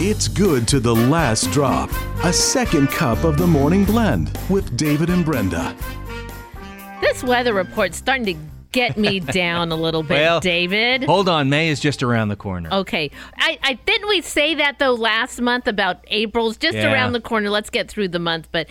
It's good to the last drop. A second cup of the morning blend with David and Brenda. This weather report's starting to get me down a little bit, Well, David. Hold on, May is just around the corner. Okay. I, I didn't we say that though last month about April's just Yeah. around the corner. Let's get through the month. But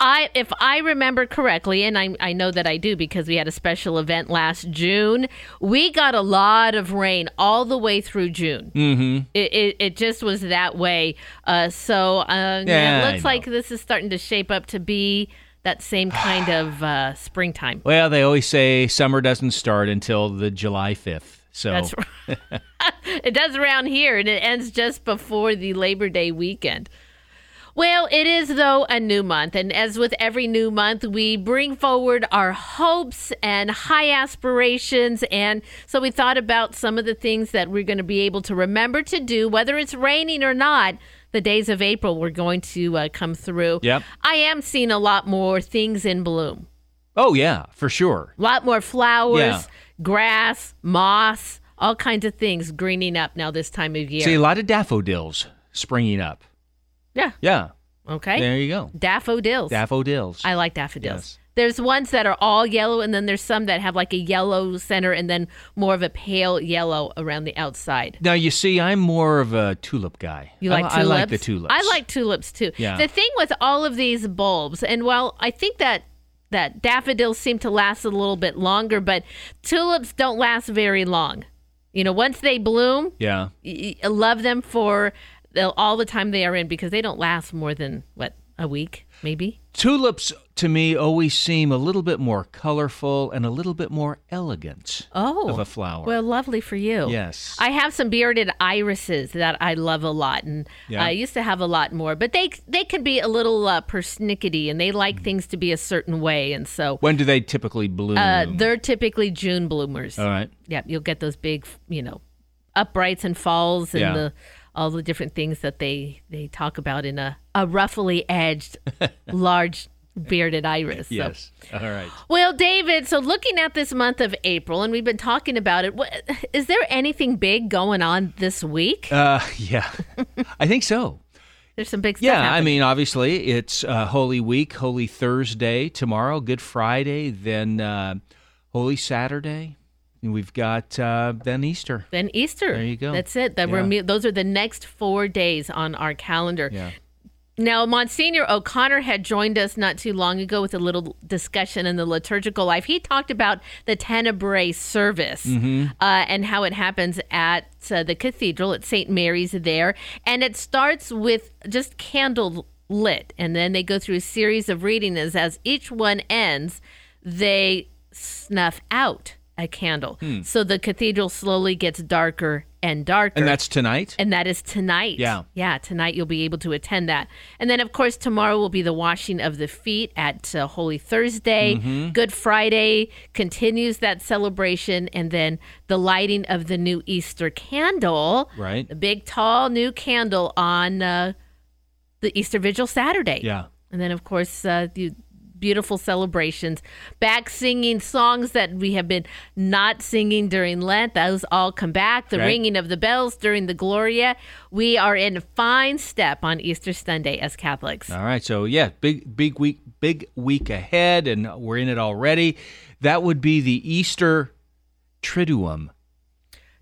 I if I remember correctly, and I I know that I do because we had a special event last June, we got a lot of rain all the way through June. Mm-hmm. It, it, it just was that way. Uh, so uh, yeah, Yeah, it looks like this is starting to shape up to be that same kind of uh, springtime. Well, they always say summer doesn't start until the July 5th. So That's right. it does around here, and it ends just before the Labor Day weekend. Well, it is, though, a new month. And as with every new month, we bring forward our hopes and high aspirations. And so we thought about some of the things that we're going to be able to remember to do, whether it's raining or not. The days of April were going to uh, come through. Yep. I am seeing a lot more things in bloom. Oh yeah, for sure. A lot more flowers, Yeah. grass, moss, all kinds of things greening up now this time of year. See a lot of daffodils springing up. yeah. Yeah. Okay. There you go. Daffodils. Daffodils. I like daffodils. Yes. There's ones that are all yellow, and then there's some that have like a yellow center and then more of a pale yellow around the outside. now you see, I'm more of a tulip guy. You I- like I, tulips? like the tulips. I like tulips too. Yeah. The thing with all of these bulbs, and while I think that that daffodils seem to last a little bit longer, but tulips don't last very long. You know, once they bloom, Yeah. y- love them for all the time they are in because they don't last more than what a week, maybe. Tulips to me always seem a little bit more colorful and a little bit more elegant Oh, of a flower. Well, lovely for you. Yes. I have some bearded irises that I love a lot, and Yeah. I used to have a lot more. But they they can be a little uh, persnickety, and they like things to be a certain way, and so when do they typically bloom? uh, they're typically June bloomers. All right. Yeah, you'll get those big, you know, uprights and falls and Yeah. the all the different things that they they talk about in a a roughly edged large bearded iris. So- Yes. All right. well, David, so looking at this month of April, and we've been talking about it, what, is there anything big going on this week? Uh, yeah. I think so. There's some big stuff. Yeah, I mean, obviously, it's uh, Holy Week, Holy Thursday tomorrow, Good Friday, then uh, Holy Saturday, we've got uh, then Easter. then Easter. There you go. That's it. That we're those are the next four days on our calendar. Yeah. Now, Monsignor O'Connor had joined us not too long ago with a little discussion in the liturgical life. He talked about the Tenebrae service Mm-hmm. uh, and how it happens at uh, the cathedral at St. Mary's there. And it starts with just candle lit. And then they go through a series of readings. As each one ends, they snuff out a candle. So the cathedral slowly gets darker and darker. Hmm. And that's tonight? And that is tonight. Yeah. Yeah, tonight you'll be able to attend that. And then, of course, tomorrow will be the washing of the feet at uh, Holy Thursday. Mm-hmm. Good Friday continues that celebration. And then the lighting of the new Easter candle. Right. The big, tall, new candle on uh, the Easter Vigil Saturday. Yeah. And then, of course, uh, the beautiful celebrations. Back singing songs that we have been not singing during Lent. Those all come back. The Right. ringing of the bells during the Gloria. We are in fine step on Easter Sunday as Catholics. All right. So, yeah, big, big week, big week ahead, and we're in it already. That would be the Easter Triduum.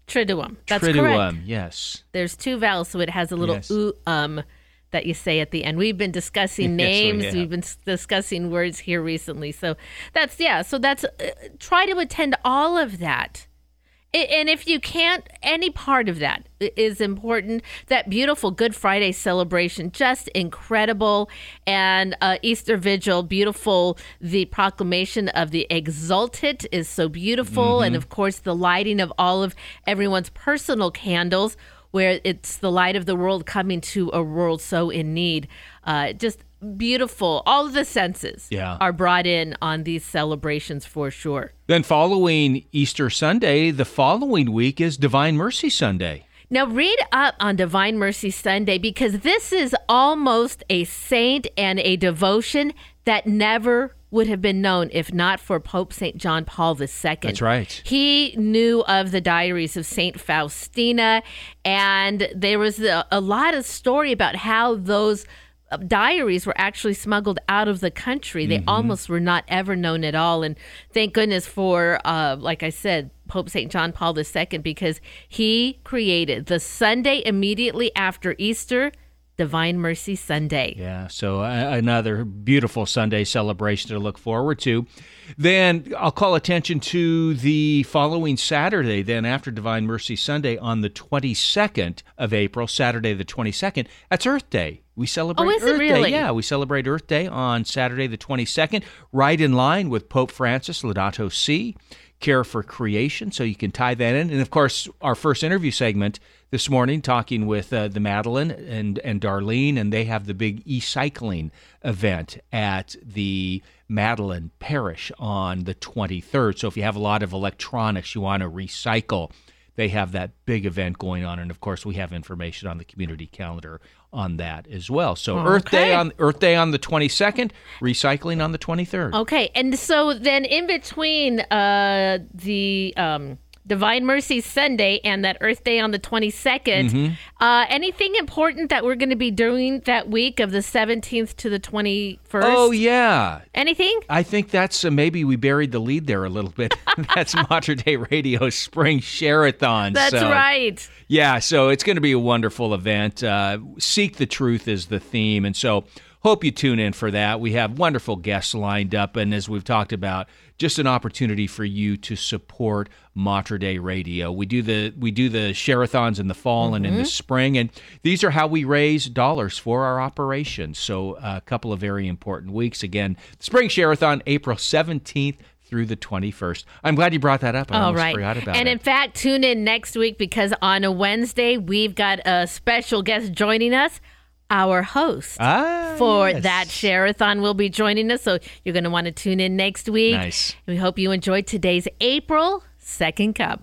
Triduum. That's Triduum, correct. yes. There's two vowels, so it has a little Yes. ooh um that you say at the end. We've been discussing Yes, we names. We've been discussing words here recently. So that's yeah. So that's uh, try to attend all of that. And if you can't, any part of that is important. That beautiful Good Friday celebration, just incredible. And uh, Easter Vigil, beautiful. The proclamation of the Exultet is so beautiful. And of course, the lighting of all of everyone's personal candles, where it's the light of the world coming to a world so in need. Uh, just beautiful. All of the senses Yeah. are brought in on these celebrations for sure. Then, following Easter Sunday, the following week is Divine Mercy Sunday. Now, read up on Divine Mercy Sunday because this is almost a saint and a devotion that never would have been known if not for Pope St. John Paul II. That's right. He knew of the diaries of St. Faustina, and there was a, a lot of story about how those uh, diaries were actually smuggled out of the country. They almost were not ever known at all. And thank goodness for, uh, like I said, Pope St. John Paul II, because he created the Sunday immediately after Easter, Divine Mercy Sunday. Yeah, so uh, another beautiful Sunday celebration to look forward to. Then I'll call attention to the following Saturday, then after Divine Mercy Sunday on the 22nd of April, Saturday the 22nd. That's Earth Day. We celebrate Oh, Earth really? Day. Yeah, we celebrate Earth Day on Saturday the 22nd, right in line with Pope Francis, Laudato Si, Care for Creation. So you can tie that in. And of course, our first interview segment this morning, talking with uh, the Madeleine and, and Darlene, and they have the big e cycling event at the Madeleine Parish on the 23rd. So if you have a lot of electronics you want to recycle, they have that big event going on and of course we have information on the community calendar on that as well. So earth day on earth day on the 22nd recycling on the 23rd Okay, and so then in between uh, the um, Divine Mercy Sunday and that Earth Day on the 22nd, uh, anything important that we're going to be doing that week of the 17th to the 21st? oh yeah Anything? I think that's uh, maybe we buried the lead there a little bit. that's Mater Dei Radio Spring Share-a-thon. That's So, right. Yeah, so it's going to be a wonderful event. Uh, Seek the truth is the theme, and so hope you tune in for that. We have wonderful guests lined up, and as we've talked about, just an opportunity for you to support Mater Dei Radio. We do the we do the share-a-thons in the fall and in the mm-hmm. spring, and these are how we raise dollars for our operations. So a couple of very important weeks. Again, Spring Share-a-thon, April seventeenth through the 21st. I'm glad you brought that up. I All almost right. forgot about and it. in fact, tune in next week because on a Wednesday, we've got a special guest joining us. Our host Ah, for yes. that share-a-thon will be joining us. So you're going to want to tune in next week. Nice. We hope you enjoyed today's April Second Cup.